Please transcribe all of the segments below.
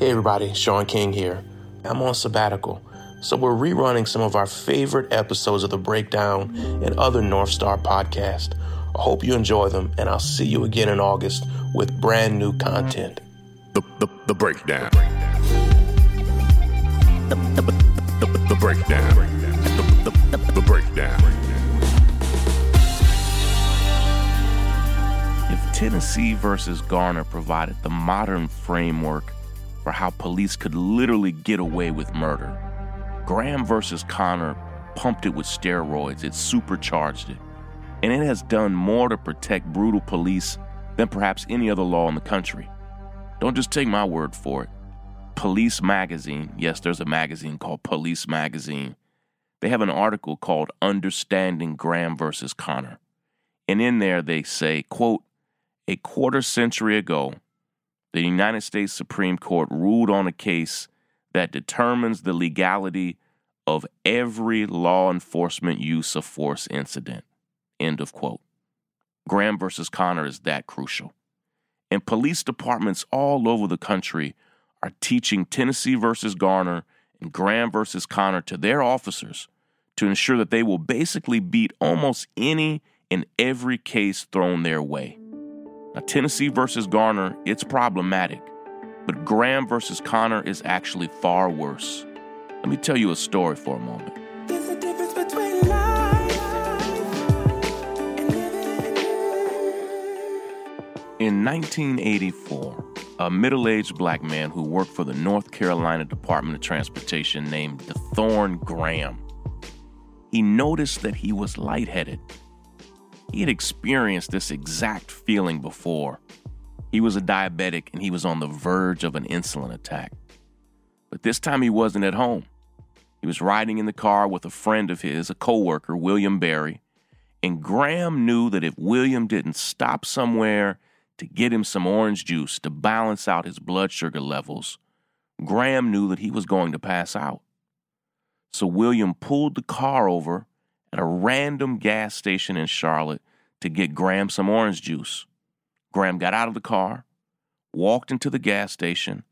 Hey everybody, Shaun King here. I'm on sabbatical, so we're rerunning some of our favorite episodes of The Breakdown and other North Star podcasts. I hope you enjoy them, and I'll see you again in August with brand new content. The, the, the breakdown. The, the, the, the breakdown. The, the, the, the breakdown. If Tennessee versus Garner provided the modern framework for how police could literally get away with murder, Graham versus Connor pumped it with steroids, it supercharged it, and it has done more to protect brutal police than perhaps any other law in the country. Don't just take my word for it. Police Magazine, yes, there's a magazine called Police Magazine. They have an article called Understanding Graham versus Connor. And in there they say, quote, a quarter century ago, the United States Supreme Court ruled on a case that determines the legality of every law enforcement use of force incident. End of quote. Graham versus Connor is that crucial. And police departments all over the country are teaching Tennessee versus Garner and Graham versus Connor to their officers to ensure that they will basically beat almost any and every case thrown their way. Now, Tennessee versus Garner, it's problematic, but Graham versus Connor is actually far worse. Let me tell you a story for a moment. In 1984, a middle aged black man who worked for the North Carolina Department of Transportation named DeThorne Graham. He noticed that he was lightheaded. He had experienced this exact feeling before. He was a diabetic and he was on the verge of an insulin attack. But this time he wasn't at home. He was riding in the car with a friend of his, a coworker, William Berry, and Graham knew that if William didn't stop somewhere to get him some orange juice to balance out his blood sugar levels, Graham knew that he was going to pass out. So William pulled the car over at a random gas station in Charlotte to get Graham some orange juice. Graham got out of the car, walked into the gas station,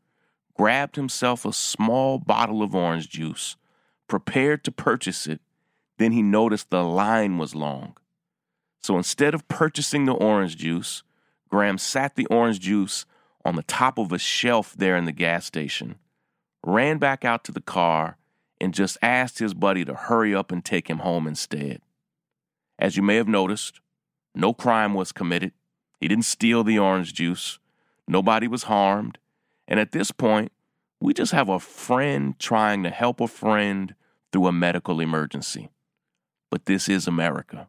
grabbed himself a small bottle of orange juice, prepared to purchase it. Then he noticed the line was long. So instead of purchasing the orange juice, Graham sat the orange juice on the top of a shelf there in the gas station, ran back out to the car, and just asked his buddy to hurry up and take him home instead. As you may have noticed, no crime was committed. He didn't steal the orange juice. Nobody was harmed. And at this point, we just have a friend trying to help a friend through a medical emergency. But this is America.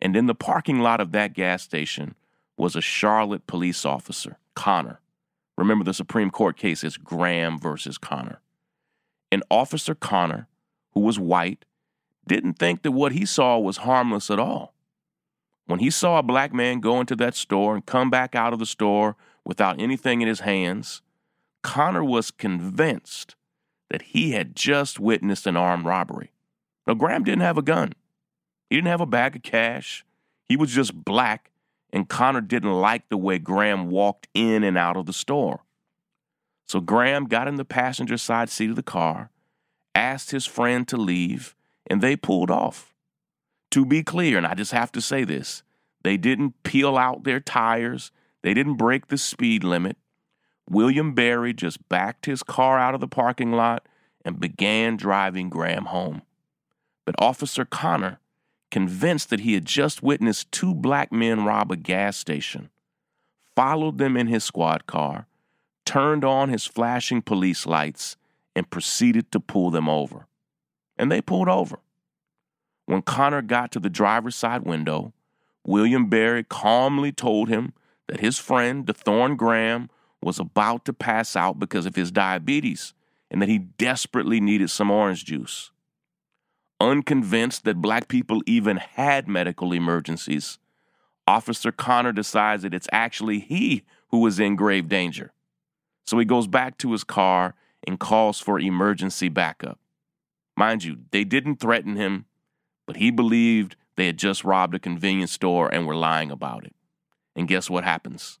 And in the parking lot of that gas station was a Charlotte police officer, Connor. Remember, the Supreme Court case is Graham versus Connor. And Officer Connor, who was white, didn't think that what he saw was harmless at all. When he saw a black man go into that store and come back out of the store without anything in his hands, Connor was convinced that he had just witnessed an armed robbery. Now, Graham didn't have a gun, he didn't have a bag of cash. He was just black, and Connor didn't like the way Graham walked in and out of the store. So Graham got in the passenger side seat of the car, asked his friend to leave, and they pulled off. To be clear, and I just have to say this, they didn't peel out their tires, they didn't break the speed limit. William Berry just backed his car out of the parking lot and began driving Graham home. But Officer Connor, convinced that he had just witnessed two black men rob a gas station, followed them in his squad car, turned on his flashing police lights, and proceeded to pull them over. And they pulled over. When Connor got to the driver's side window, William Berry calmly told him that his friend, DeThorne Graham, was about to pass out because of his diabetes and that he desperately needed some orange juice unconvinced that black people even had medical emergencies, Officer Connor decides that it's actually he who is in grave danger. So he goes back to his car and calls for emergency backup. Mind you, they didn't threaten him, but he believed they had just robbed a convenience store and were lying about it. And guess what happens?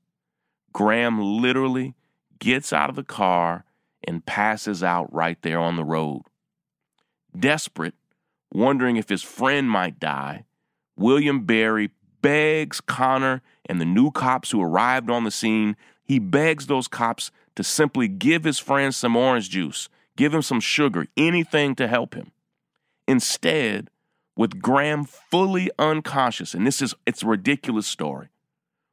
Graham literally gets out of the car and passes out right there on the road. Desperate, wondering if his friend might die, William Berry begs Connor and the new cops who arrived on the scene, he begs those cops to simply give his friend some orange juice, give him some sugar, anything to help him. Instead, with Graham fully unconscious, and this is it's a ridiculous story,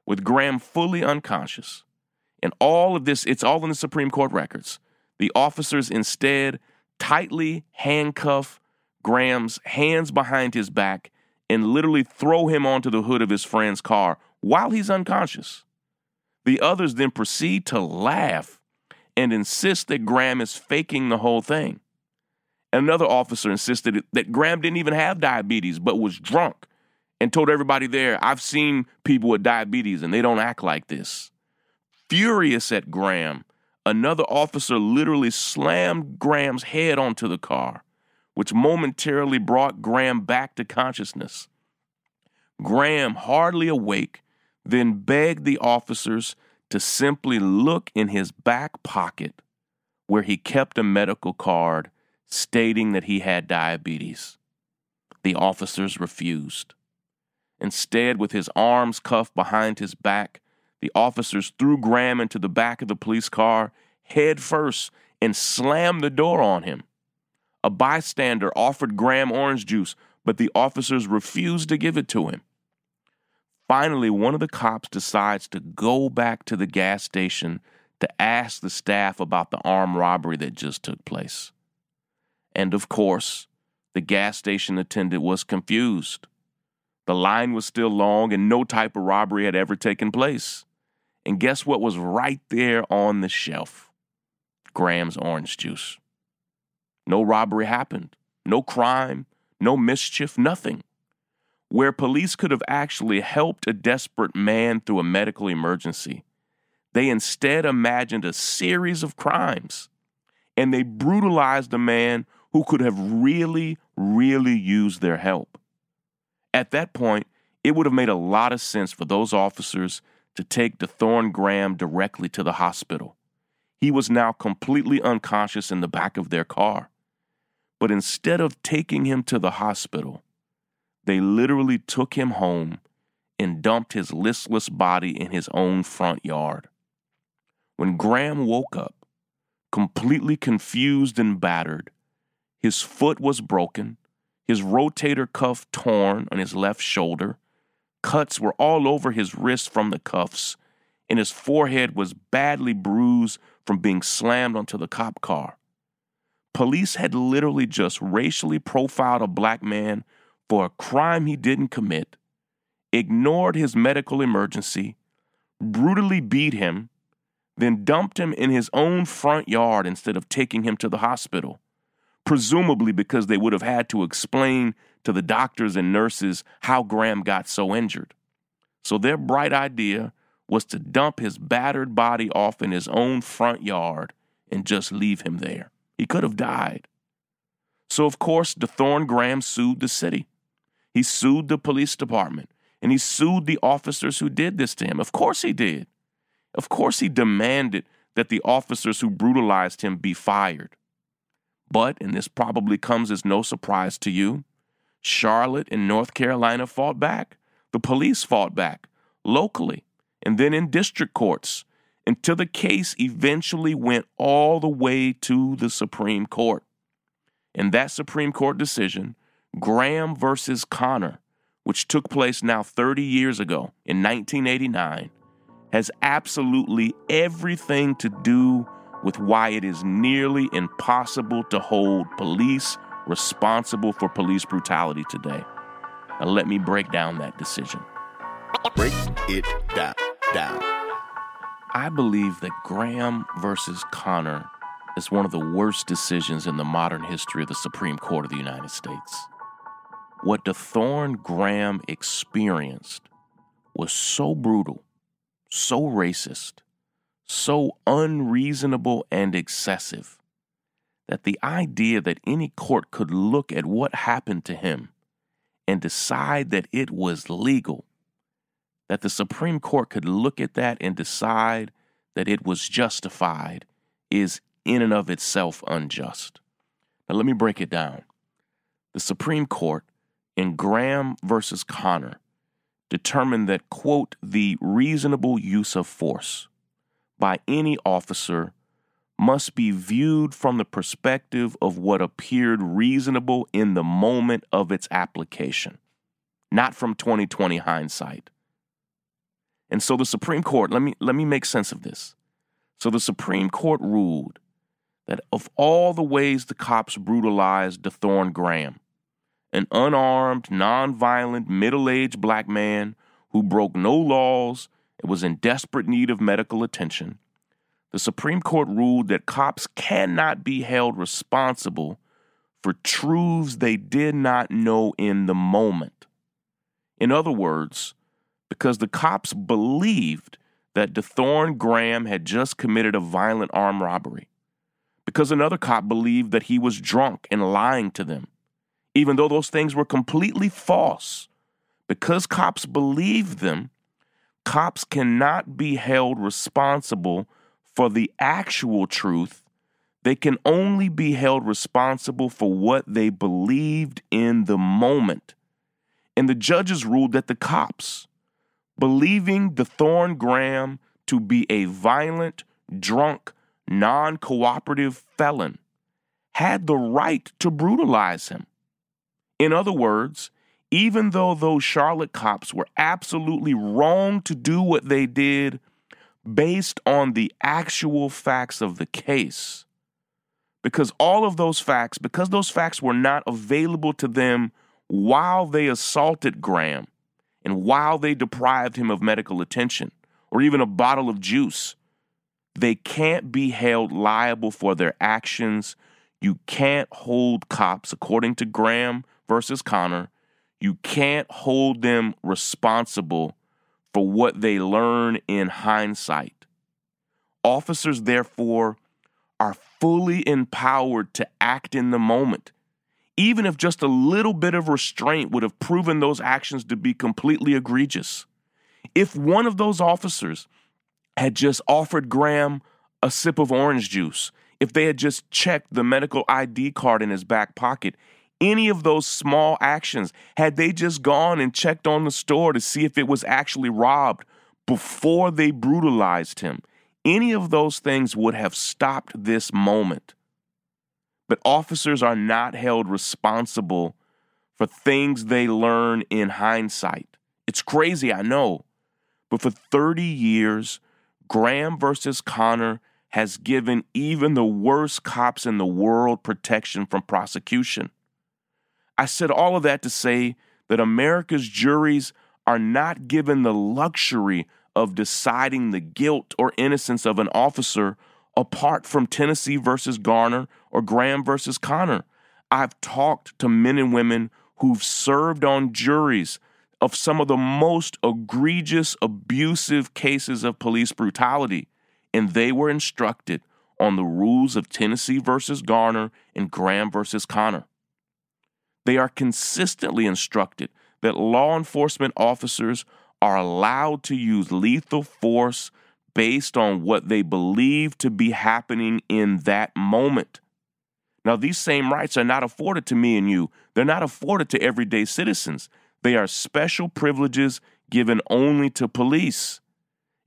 with Graham fully unconscious, and all of this, it's all in the Supreme Court records. The officers instead tightly handcuff Graham's hands behind his back and literally throw him onto the hood of his friend's car while he's unconscious. The others then proceed to laugh and insist that Graham is faking the whole thing. Another officer insisted that Graham didn't even have diabetes but was drunk and told everybody there, I've seen people with diabetes and they don't act like this. Furious at Graham, another officer literally slammed Graham's head onto the car, which momentarily brought Graham back to consciousness. Graham, hardly awake, then begged the officers to simply look in his back pocket where he kept a medical card stating that he had diabetes. The officers refused. Instead, with his arms cuffed behind his back, the officers threw Graham into the back of the police car head first and slammed the door on him. A bystander offered Graham orange juice, but the officers refused to give it to him. Finally, one of the cops decides to go back to the gas station to ask the staff about the armed robbery that just took place. And of course, the gas station attendant was confused. The line was still long and no type of robbery had ever taken place. And guess what was right there on the shelf? Graham's orange juice. No robbery happened, no crime, no mischief, nothing. Where police could have actually helped a desperate man through a medical emergency, they instead imagined a series of crimes and they brutalized a man who could have really, really used their help. At that point, it would have made a lot of sense for those officers to take DeThorne Graham directly to the hospital. He was now completely unconscious in the back of their car. But instead of taking him to the hospital, they literally took him home and dumped his listless body in his own front yard. When Graham woke up, completely confused and battered, his foot was broken, his rotator cuff torn on his left shoulder, cuts were all over his wrist from the cuffs, and his forehead was badly bruised from being slammed onto the cop car. Police had literally just racially profiled a black man for a crime he didn't commit, ignored his medical emergency, brutally beat him, then dumped him in his own front yard instead of taking him to the hospital presumably because they would have had to explain to the doctors and nurses how Graham got so injured. So their bright idea was to dump his battered body off in his own front yard and just leave him there. He could have died. So, of course, DeThorne Graham sued the city. He sued the police department and he sued the officers who did this to him. Of course, he did. Of course, he demanded that the officers who brutalized him be fired. But, and this probably comes as no surprise to you, Charlotte and North Carolina fought back. The police fought back locally and then in district courts until the case eventually went all the way to the Supreme Court. In that Supreme Court decision, Graham versus Connor, which took place now 30 years ago in 1989, has absolutely everything to do with why it is nearly impossible to hold police responsible for police brutality today. Now, let me break down that decision. Break it down. down. I believe that Graham versus Connor is one of the worst decisions in the modern history of the Supreme Court of the United States. What DeThorne Graham experienced was so brutal, so racist, so unreasonable and excessive that the idea that any court could look at what happened to him and decide that it was legal, that the Supreme Court could look at that and decide that it was justified is in and of itself unjust. Now, let me break it down. The Supreme Court in Graham versus Connor determined that, quote, the reasonable use of force by any officer must be viewed from the perspective of what appeared reasonable in the moment of its application, not from 2020 hindsight. And so the Supreme Court, let me let me make sense of this. So the Supreme Court ruled that of all the ways the cops brutalized DeThorne Graham, an unarmed, nonviolent, middle-aged black man who broke no laws and was in desperate need of medical attention, the Supreme Court ruled that cops cannot be held responsible for truths they did not know in the moment. In other words, because the cops believed that DeThorne Graham had just committed a violent armed robbery, because another cop believed that he was drunk and lying to them, even though those things were completely false. Because cops believed them, cops cannot be held responsible for the actual truth, they can only be held responsible for what they believed in the moment. And the judges ruled that the cops, believing DeThorne Graham to be a violent, drunk, non cooperative felon, had the right to brutalize him. In other words, even though those Charlotte cops were absolutely wrong to do what they did, based on the actual facts of the case. Because all of those facts, because those facts were not available to them while they assaulted Graham and while they deprived him of medical attention or even a bottle of juice, they can't be held liable for their actions. You can't hold cops, according to Graham versus Connor, you can't hold them responsible for what they learn in hindsight. Officers, therefore, are fully empowered to act in the moment, even if just a little bit of restraint would have proven those actions to be completely egregious. If one of those officers had just offered Graham a sip of orange juice, if they had just checked the medical ID card in his back pocket, any of those small actions, had they just gone and checked on the store to see if it was actually robbed before they brutalized him, any of those things would have stopped this moment. But officers are not held responsible for things they learn in hindsight. It's crazy, I know. But for 30 years, Graham versus Connor has given even the worst cops in the world protection from prosecution. I said all of that to say that America's juries are not given the luxury of deciding the guilt or innocence of an officer apart from Tennessee versus Garner or Graham versus Connor. I've talked to men and women who've served on juries of some of the most egregious, abusive cases of police brutality, and they were instructed on the rules of Tennessee versus Garner and Graham versus Connor. They are consistently instructed that law enforcement officers are allowed to use lethal force based on what they believe to be happening in that moment. Now, these same rights are not afforded to me and you, they're not afforded to everyday citizens. They are special privileges given only to police.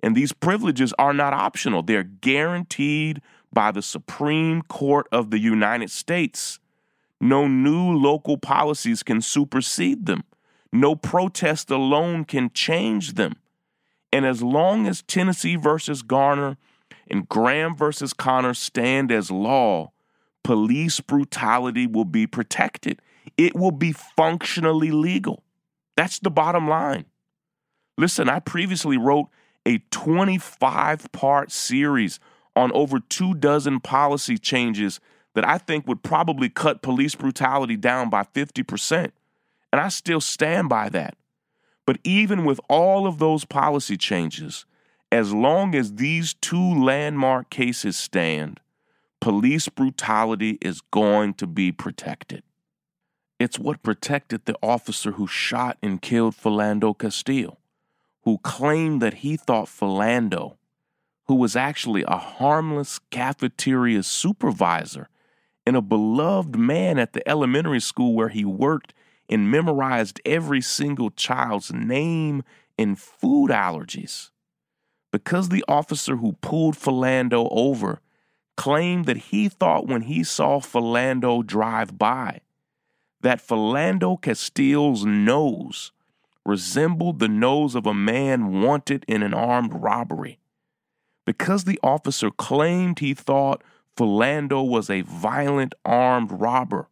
And these privileges are not optional, they're guaranteed by the Supreme Court of the United States. No new local policies can supersede them. No protest alone can change them. And as long as Tennessee versus Garner and Graham versus Connor stand as law, police brutality will be protected. It will be functionally legal. That's the bottom line. Listen, I previously wrote a 25 part series on over two dozen policy changes that I think would probably cut police brutality down by 50%. And I still stand by that. But even with all of those policy changes, as long as these two landmark cases stand, police brutality is going to be protected. It's what protected the officer who shot and killed Philando Castile, who claimed that he thought Philando, who was actually a harmless cafeteria supervisor and a beloved man at the elementary school where he worked and memorized every single child's name and food allergies. Because the officer who pulled Philando over claimed that he thought when he saw Philando drive by that Philando Castile's nose resembled the nose of a man wanted in an armed robbery. Because the officer claimed he thought Philando was a violent armed robber,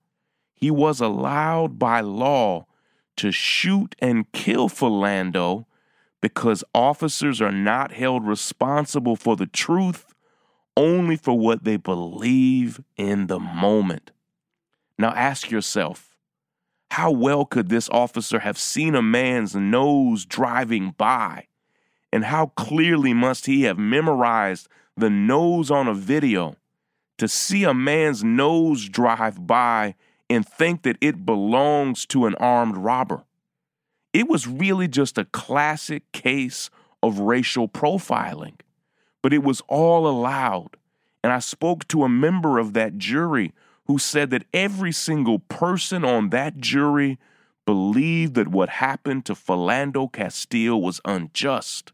he was allowed by law to shoot and kill Philando because officers are not held responsible for the truth, only for what they believe in the moment. Now ask yourself how well could this officer have seen a man's nose driving by? And how clearly must he have memorized the nose on a video to see a man's nose drive by and think that it belongs to an armed robber? It was really just a classic case of racial profiling, but it was all allowed. And I spoke to a member of that jury who said that every single person on that jury believed that what happened to Philando Castile was unjust,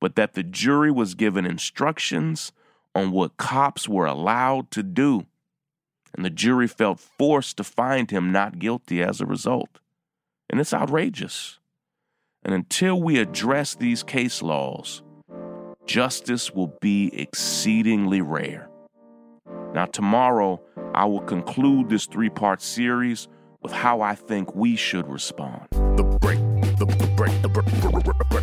but that the jury was given instructions on what cops were allowed to do, and the jury felt forced to find him not guilty as a result. And it's outrageous. And until we address these case laws, justice will be exceedingly rare. Now, tomorrow, I will conclude this three part series with how I think we should respond. The break, the, break, the break, the break.